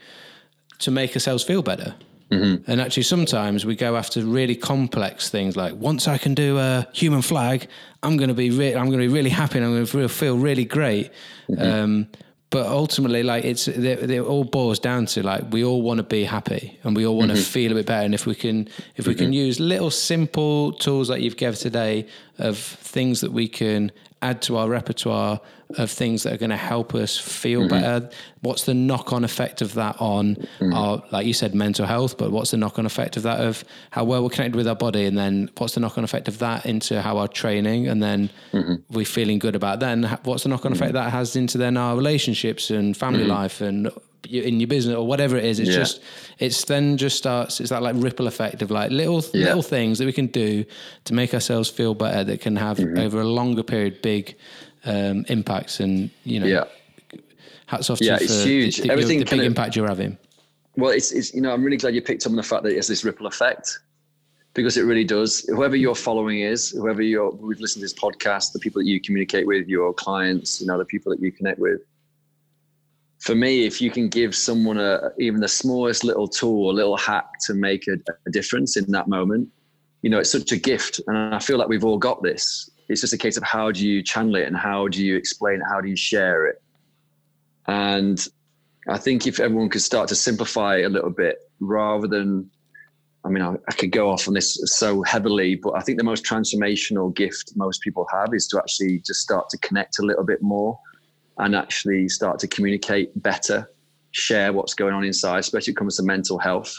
S2: to make ourselves feel better. Mm-hmm. And actually, sometimes we go after really complex things like once I can do a human flag, I'm going to be re- I'm going to be really happy and I'm going to feel really great. Mm-hmm. Um, but ultimately, like it's it, it all boils down to like we all want to be happy and we all want to mm-hmm. feel a bit better. And if we can if we can use little simple tools like you've given today of things that we can add to our repertoire of things that are going to help us feel mm-hmm. better. What's the knock-on effect of that on mm-hmm. our, like you said, mental health? But what's the knock-on effect of that of how well we're connected with our body, and then what's the knock-on effect of that into how our training, and then mm-hmm. we're feeling good about then what's the knock-on effect that has into then our relationships and family life and in your business or whatever it is. It's yeah. just it's then just starts. It's that like ripple effect of like little yeah. little things that we can do to make ourselves feel better that can have mm-hmm. over a longer period big um, impacts. And you know,
S3: yeah.
S2: hats off to yeah, you for it's huge. The, Everything the big of, impact you're having.
S3: Well, it's, it's you know I'm really glad you picked up on the fact that it's this ripple effect because it really does. Whoever your following is, whoever you're, we've listened to this podcast, the people that you communicate with, your clients, you know, the people that you connect with, for me, if you can give someone a even the smallest little tool, a little hack to make a, a, difference in that moment, you know, it's such a gift. And I feel like we've all got this. It's just a case of how do you channel it and how do you explain it? How do you share it? And I think if everyone could start to simplify a little bit rather than, I mean, I, I could go off on this so heavily, but I think the most transformational gift most people have is to actually just start to connect a little bit more and actually start to communicate better, share what's going on inside, especially when it comes to mental health.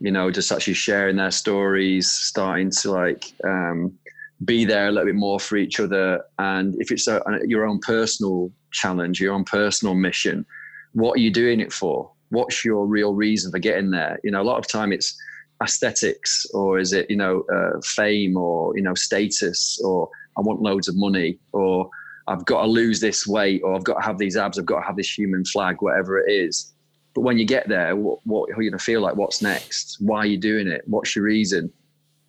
S3: You know, just actually sharing their stories, starting to like um, be there a little bit more for each other. And if it's a, your own personal challenge, your own personal mission, what are you doing it for? What's your real reason for getting there? You know, a lot of time it's aesthetics, or is it you know uh, fame, or you know status, or I want loads of money, or I've got to lose this weight or I've got to have these abs, I've got to have this human flag, whatever it is. But when you get there, what, what are you going to feel like? What's next? Why are you doing it? What's your reason?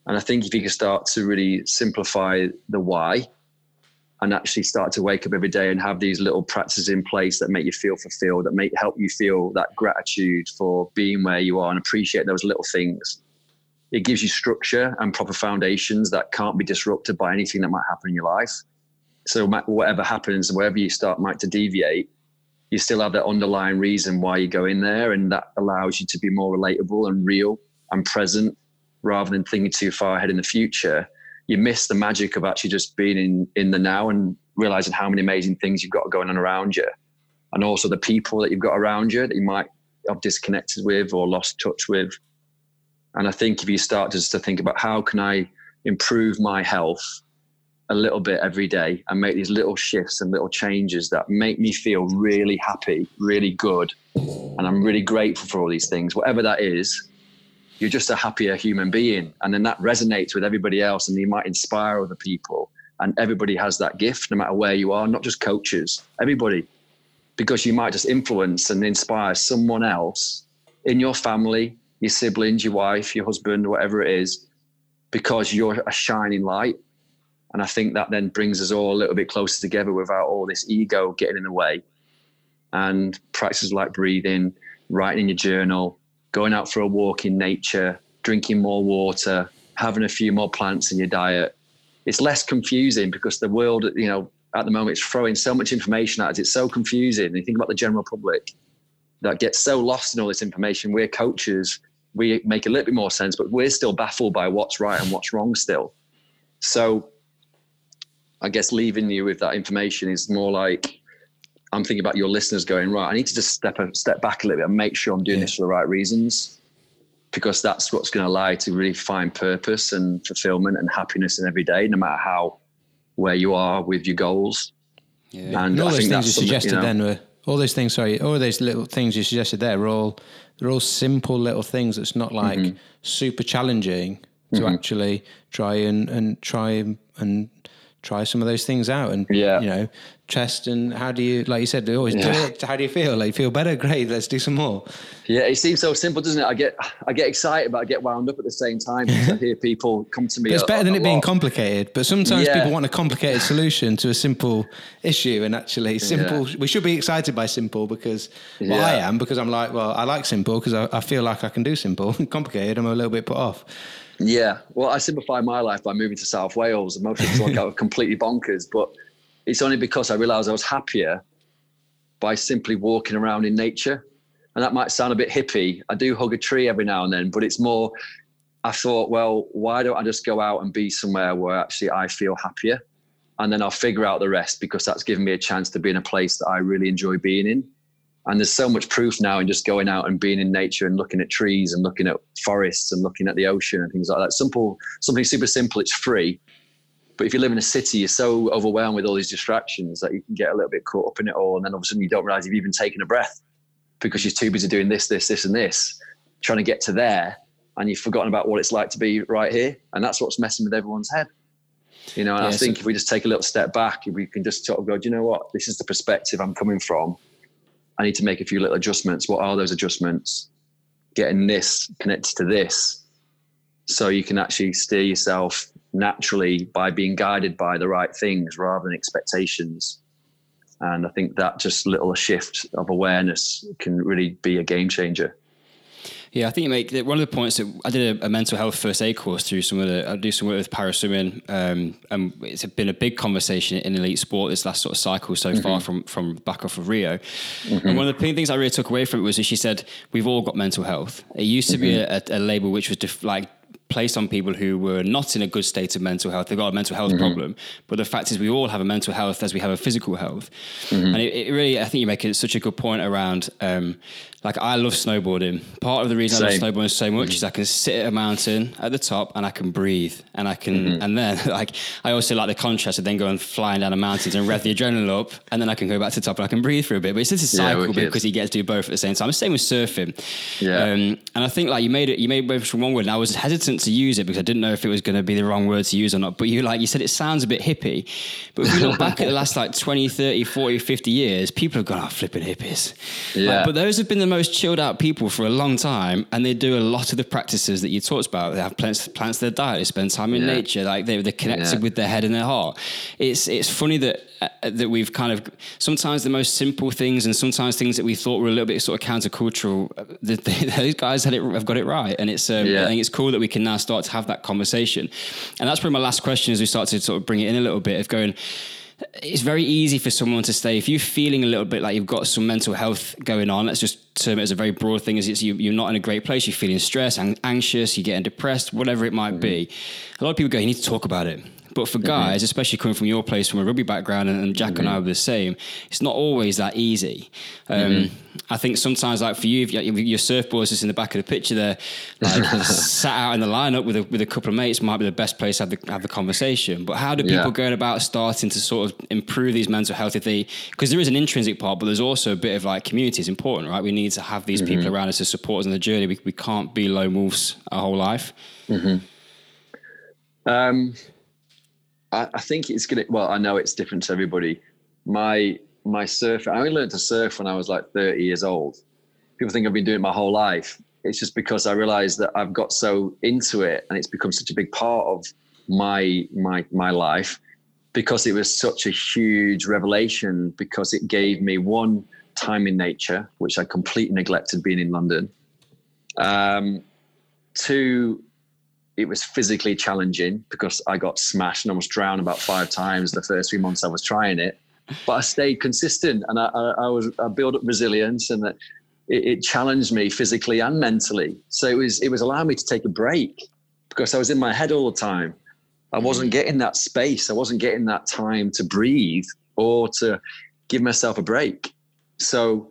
S3: And I think if you can start to really simplify the why and actually start to wake up every day and have these little practices in place that make you feel fulfilled, that make help you feel that gratitude for being where you are and appreciate those little things. It gives you structure and proper foundations that can't be disrupted by anything that might happen in your life. So whatever happens, wherever you start might to deviate, you still have that underlying reason why you go in there, and that allows you to be more relatable and real and present, rather than thinking too far ahead in the future. You miss the magic of actually just being in in the now and realizing how many amazing things you've got going on around you, and also the people that you've got around you that you might have disconnected with or lost touch with. And I think if you start just to think about how can I improve my health a little bit every day and make these little shifts and little changes that make me feel really happy, really good. And I'm really grateful for all these things, whatever that is. You're just a happier human being. And then that resonates with everybody else and you might inspire other people. And everybody has that gift, no matter where you are, not just coaches, everybody. Because you might just influence and inspire someone else in your family, your siblings, your wife, your husband, whatever it is, because you're a shining light and I think that then brings us all a little bit closer together without all this ego getting in the way. And practices like breathing, writing in your journal, going out for a walk in nature, drinking more water, having a few more plants in your diet. It's less confusing because the world, you know, at the moment, it's throwing so much information at us. It's so confusing. And you think about the general public that gets so lost in all this information. We're coaches. We make a little bit more sense, but we're still baffled by what's right and what's wrong still. So I guess leaving you with that information is more like I'm thinking about your listeners going right. I need to just step a step back a little bit and make sure I'm doing yeah. this for the right reasons, because that's what's going to allow you to really find purpose and fulfillment and happiness in every day, no matter how where you are with your goals.
S2: Yeah. And, and all I those things you suggested you know, then were all those things. Sorry, all those little things you suggested there are all they're all simple little things. It's not like mm-hmm. super challenging to mm-hmm. actually try and and try and, and try some of those things out and yeah. you know chest and how do you like you said they always yeah. do it. How do you feel? Like feel better? Great let's do some more.
S3: Yeah it seems so simple doesn't it? I get i get excited but i get wound up at the same time. I hear people come to me
S2: it's a, better than it lot. being complicated but sometimes yeah. people want a complicated solution to a simple issue and actually simple we should be excited by simple because well i am because i'm like well i like simple because I, I feel like i can do simple. Complicated i'm a little bit put off.
S3: Yeah, well, I simplify my life by moving to South Wales, and most people think I was completely bonkers, but it's only because I realised I was happier by simply walking around in nature. And that might sound a bit hippie. I do hug a tree every now and then, but it's more. I thought, well, why don't I just go out and be somewhere where actually I feel happier, and then I'll figure out the rest because that's given me a chance to be in a place that I really enjoy being in. And there's so much proof now in just going out and being in nature and looking at trees and looking at forests and looking at the ocean and things like that. Simple, something super simple. It's free. But if you live in a city, you're so overwhelmed with all these distractions that you can get a little bit caught up in it all. And then all of a sudden you don't realize you've even taken a breath. because you're too busy doing this, this, this, and this, trying to get to there, and you've forgotten about what it's like to be right here. And that's what's messing with everyone's head. You know, and yeah, I think so- if we just take a little step back, if we can just sort of go, do you know what? This is the perspective I'm coming from. I need to make a few little adjustments. What are those adjustments? Getting this connected to this. So you can actually steer yourself naturally by being guided by the right things rather than expectations. And I think that just little shift of awareness can really be a game changer.
S1: Yeah, I think you make one of the points that I did a, a, mental health first aid course through some of the I do some work with paraswimming, um, and it's been a big conversation in elite sport this last sort of cycle so mm-hmm. far from from back off of Rio. Mm-hmm. And one of the things I really took away from it was that she said we've all got mental health. It used to mm-hmm. be a, a, label which was def- like placed on people who were not in a good state of mental health. They've got a mental health mm-hmm. problem. But the fact is, we all have a mental health as we have a physical health. Mm-hmm. And it, it, really, I think you make it such a good point around um, like I love snowboarding. Part of the reason Same. I love snowboarding so much mm-hmm. is I can sit at a mountain at the top and I can breathe and I can mm-hmm. and then like I also like the contrast of then going flying down the mountains and rev the adrenaline up and then I can go back to the top and I can breathe for a bit. But it's just a cycle yeah, because you get to do both at the same time. Same with surfing. Yeah. Um, and I think like you made it you made both from one word and I was hesitant to use it because I didn't know if it was going to be the wrong word to use or not. But you like you said it sounds a bit hippie. But if you look back at the last like 20, 30, 40, 50 years, people have gone, oh flipping hippies. Yeah. Like, but those have been the most chilled out people for a long time, and they do a lot of the practices that you talked about. They have plants, plants their diet, they spend time in yeah. nature, like they, they're connected yeah. with their head and their heart. It's it's funny that uh, that we've kind of sometimes the most simple things, and sometimes things that we thought were a little bit sort of countercultural. Uh, those guys had it, have got it right, and it's um, yeah. I think it's cool that we can now start to have that conversation. And that's probably my last question as we start to sort of bring it in a little bit of going it's very easy for someone to stay if you're feeling a little bit like you've got some mental health going on let's just term it as a very broad thing is it's you, are not in a great place you're feeling stressed and anxious you're getting depressed whatever it might mm-hmm. be a lot of people go you need to talk about it but for mm-hmm. guys, mm-hmm. especially coming from your place from a rugby background, and, Jack mm-hmm. and I mm-hmm. were the same, it's not always that easy. Um, mm-hmm. I think sometimes, like for you, if your surfboard is just in the back of the picture there, like sat out in the lineup with a, with a couple of mates, might be the best place to have the, have the conversation. But how do people yeah. go about starting to sort of improve these mental health if they, because there is an intrinsic part, but there's also a bit of like community is important, right? We need to have these people mm-hmm. around us to support us on the journey. We, we can't be lone wolves our whole life.
S3: Um, I, I think it's gonna. Well, I know it's different to everybody. My my surf. I only learned to surf when I was like 30 years old. People think I've been doing it my whole life. It's just because I realized that I've got so into it and it's become such a big part of my my my life because it was such a huge revelation because it gave me one time in nature which I completely neglected being in London. Um, two, it was physically challenging because I got smashed and almost drowned about five times the first three months I was trying it. But I stayed consistent and I, I, I was I built up resilience and it, it, challenged me physically and mentally. So it was it was allowing me to take a break because I was in my head all the time. I wasn't getting that space. I wasn't getting that time to breathe or to give myself a break. So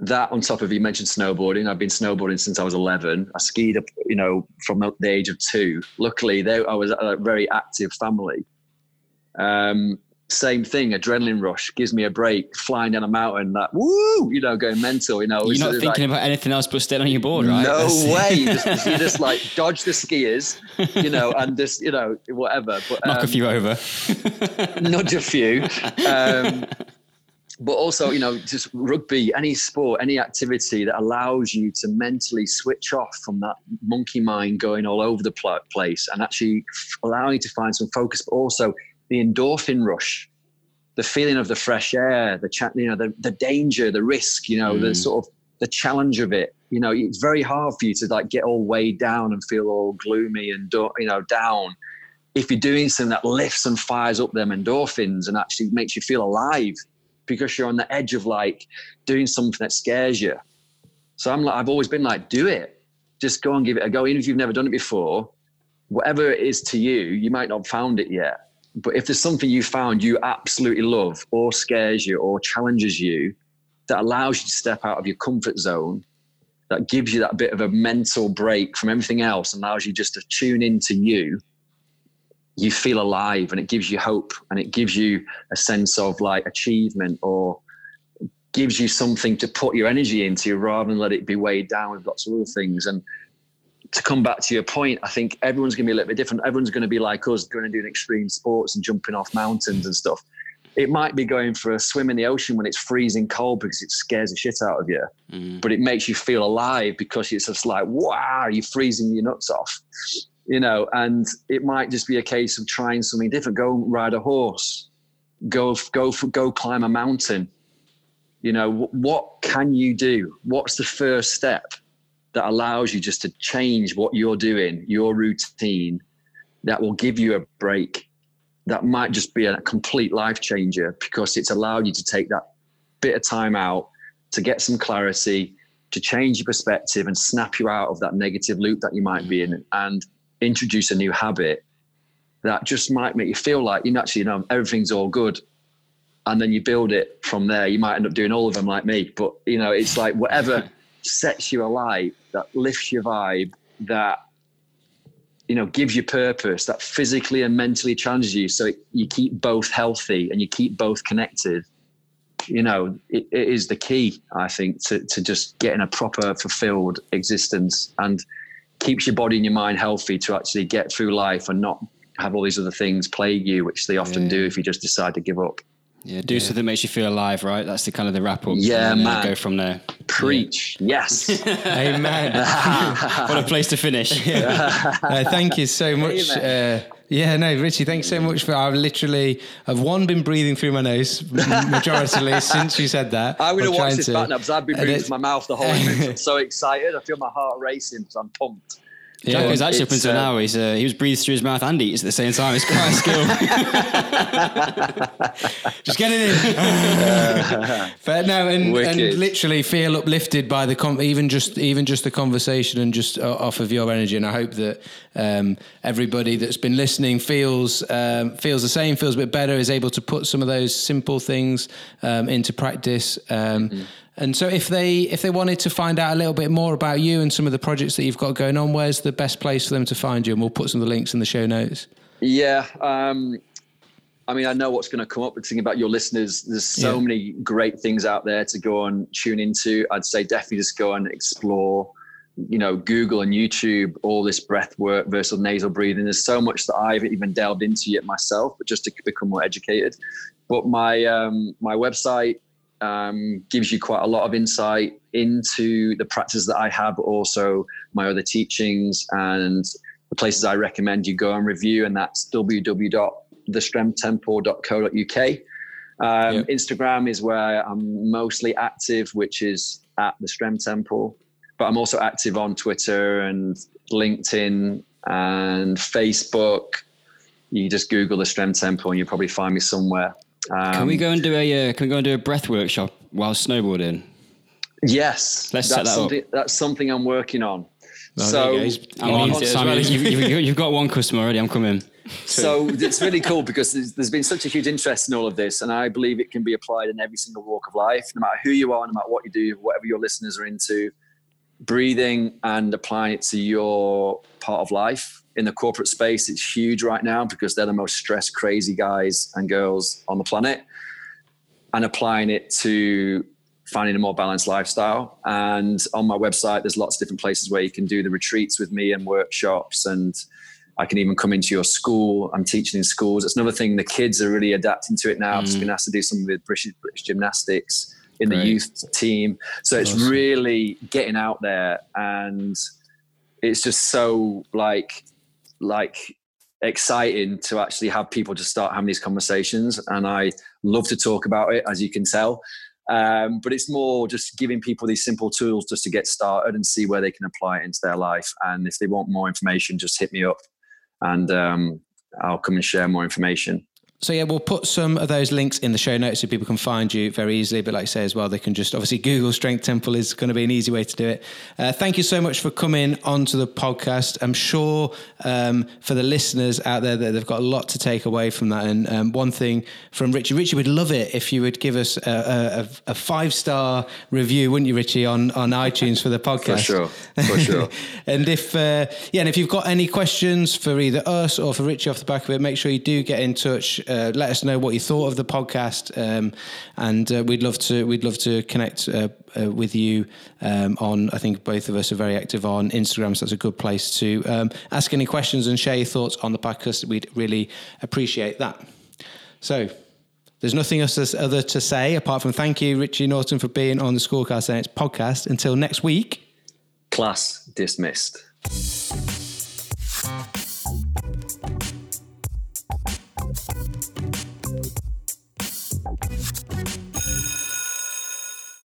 S3: that on top of you mentioned snowboarding. I've been snowboarding since i was 11 i skied up you know from the age of two. Luckily they, i was a very active family. Um, same thing adrenaline rush gives me a break flying down a mountain that woo you know going mental you know.
S1: You're not thinking like, about anything else but staying on your board right?
S3: No way. You just, you just like dodge the skiers you know and just you know whatever.
S1: But knock um, a few over.
S3: nudge a few. Um, but also you know just rugby any sport any activity that allows you to mentally switch off from that monkey mind going all over the place and actually allowing you to find some focus but also the endorphin rush the feeling of the fresh air the chat you know the, the danger the risk you know mm. the sort of the challenge of it you know it's very hard for you to like get all weighed down and feel all gloomy and you know down if you're doing something that lifts and fires up them endorphins and actually makes you feel alive because you're on the edge of like doing something that scares you. So I'm like, I've always been like, do it. Just go and give it a go. Even if you've never done it before, whatever it is to you, you might not have found it yet. But if there's something you found you absolutely love or scares you or challenges you that allows you to step out of your comfort zone, that gives you that bit of a mental break from everything else, allows you just to tune into you you feel alive and it gives you hope and it gives you a sense of like achievement or gives you something to put your energy into rather than let it be weighed down with lots of other things. And to come back to your point, I think everyone's going to be a little bit different. Everyone's going to be like us, going to do extreme sports and jumping off mountains and stuff. It might be going for a swim in the ocean when it's freezing cold because it scares the shit out of you, mm. but it makes you feel alive because it's just like, wow, you're freezing your nuts off, you know. And it might just be a case of trying something different. Go ride a horse, go go go climb a mountain. You know, what can you do? What's the first step? that allows you just to change what you're doing, your routine, that will give you a break. That might just be a complete life changer because it's allowed you to take that bit of time out to get some clarity, to change your perspective and snap you out of that negative loop that you might be in and introduce a new habit that just might make you feel like you actually you know everything's all good. And then you build it from there. You might end up doing all of them like me but you know it's like whatever sets you alight, that lifts your vibe, that you know gives you purpose, that physically and mentally challenges you, so it, you keep both healthy and you keep both connected. You know, it, it is the key, I think, to to just getting a proper fulfilled existence. And keeps your body and your mind healthy to actually get through life and not have all these other things plague you, which they often yeah. do if you just decide to give up.
S1: Yeah, do yeah. something that makes you feel alive, right? That's the kind of the wrap up.
S3: Yeah,
S1: and,
S3: man.
S1: Go from there.
S3: Preach. Yeah. Yes.
S2: Amen.
S1: what a place to finish.
S2: uh, thank you so much. Uh, yeah, no, Richie, thanks so much for. I've literally, I've one been breathing through my nose majority since you said that.
S3: I'm going to watch this back now because I've been breathing through my mouth the whole time. I'm so excited. I feel my heart racing because I'm pumped.
S1: Yeah, Jack was actually up until uh, now. He's uh, he was breathes through his mouth and eats at the same time. It's quite a skill. Just get it in. but no, and, and, literally feel uplifted by the com- even just even just the conversation and just uh, off of your energy. And I hope that um, everybody that's been listening feels um, feels the same, feels a bit better, is able to put some of those simple things um, into practice. Um, mm-hmm and so, if they if they wanted to find out a little bit more about you and some of the projects that you've got going on, where's the best place for them to find you? And we'll put some of the links in the show notes.
S3: Yeah, um, I mean, I know what's going to come up. But thinking about your listeners, there's so yeah. many great things out there to go and tune into. I'd say definitely just go and explore. You know, Google and YouTube, all this breath work versus nasal breathing. There's so much that I haven't even delved into yet myself, but just to become more educated. But my um, my website um, gives you quite a lot of insight into the practice that I have, but also my other teachings and the places I recommend you go and review. And that's www.thestrengthtemple.co.uk. Um, yep. Instagram is where I'm mostly active, which is at the Strength Temple. But I'm also active on Twitter and LinkedIn and Facebook. You just Google the Strength Temple and you'll probably find me somewhere.
S1: Um, can we go and do a uh, Can we go and do a breath workshop while snowboarding?
S3: Yes,
S1: let's
S3: that's
S1: set that
S3: something,
S1: up.
S3: That's something I'm working on.
S1: Well, so I'm on, Simon, you've, you've, you've, got one customer already. I'm coming.
S3: So it's really cool because there's, there's been such a huge interest in all of this, and I believe it can be applied in every single walk of life, no matter who you are, no matter what you do, whatever your listeners are into. Breathing and applying it to your part of life in the corporate space, it's huge right now because they're the most stress crazy guys and girls on the planet. And applying it to finding a more balanced lifestyle. And on my website, there's lots of different places where you can do the retreats with me and workshops. And I can even come into your school. I'm teaching in schools. It's another thing. The kids are really adapting to it now. Mm. I've just been asked to do some with British, British gymnastics in Great. the youth team. So it's awesome. really getting out there and it's just so like like exciting to actually have people just start having these conversations and i love to talk about it as you can tell. Um, but it's more just giving people these simple tools just to get started and see where they can apply it into their life. And if they want more information just hit me up and um, i'll come and share more information
S2: so yeah, we'll put some of those links in the show notes so people can find you very easily. But like I say as well, they can just obviously Google Strength Temple is going to be an easy way to do it. Uh, thank you so much for coming onto the podcast. I'm sure um, for the listeners out there that they've got a lot to take away from that. And um, one thing from Richie, Richie would love it if you would give us a, a, a five star review, wouldn't you, Richie, on on iTunes for the podcast?
S3: For sure, for sure.
S2: and if uh, yeah, and if you've got any questions for either us or for Richie off the back of it, make sure you do get in touch Uh, let us know what you thought of the podcast, um, and uh, we'd love to we'd love to connect uh, uh, with you um, on. I think both of us are very active on Instagram, so that's a good place to um, ask any questions and share your thoughts on the podcast. We'd really appreciate that. So. There's nothing else other to say apart from thank you, Richie Norton, for being on the School of Calisthenics podcast. Until next week.
S3: Class dismissed.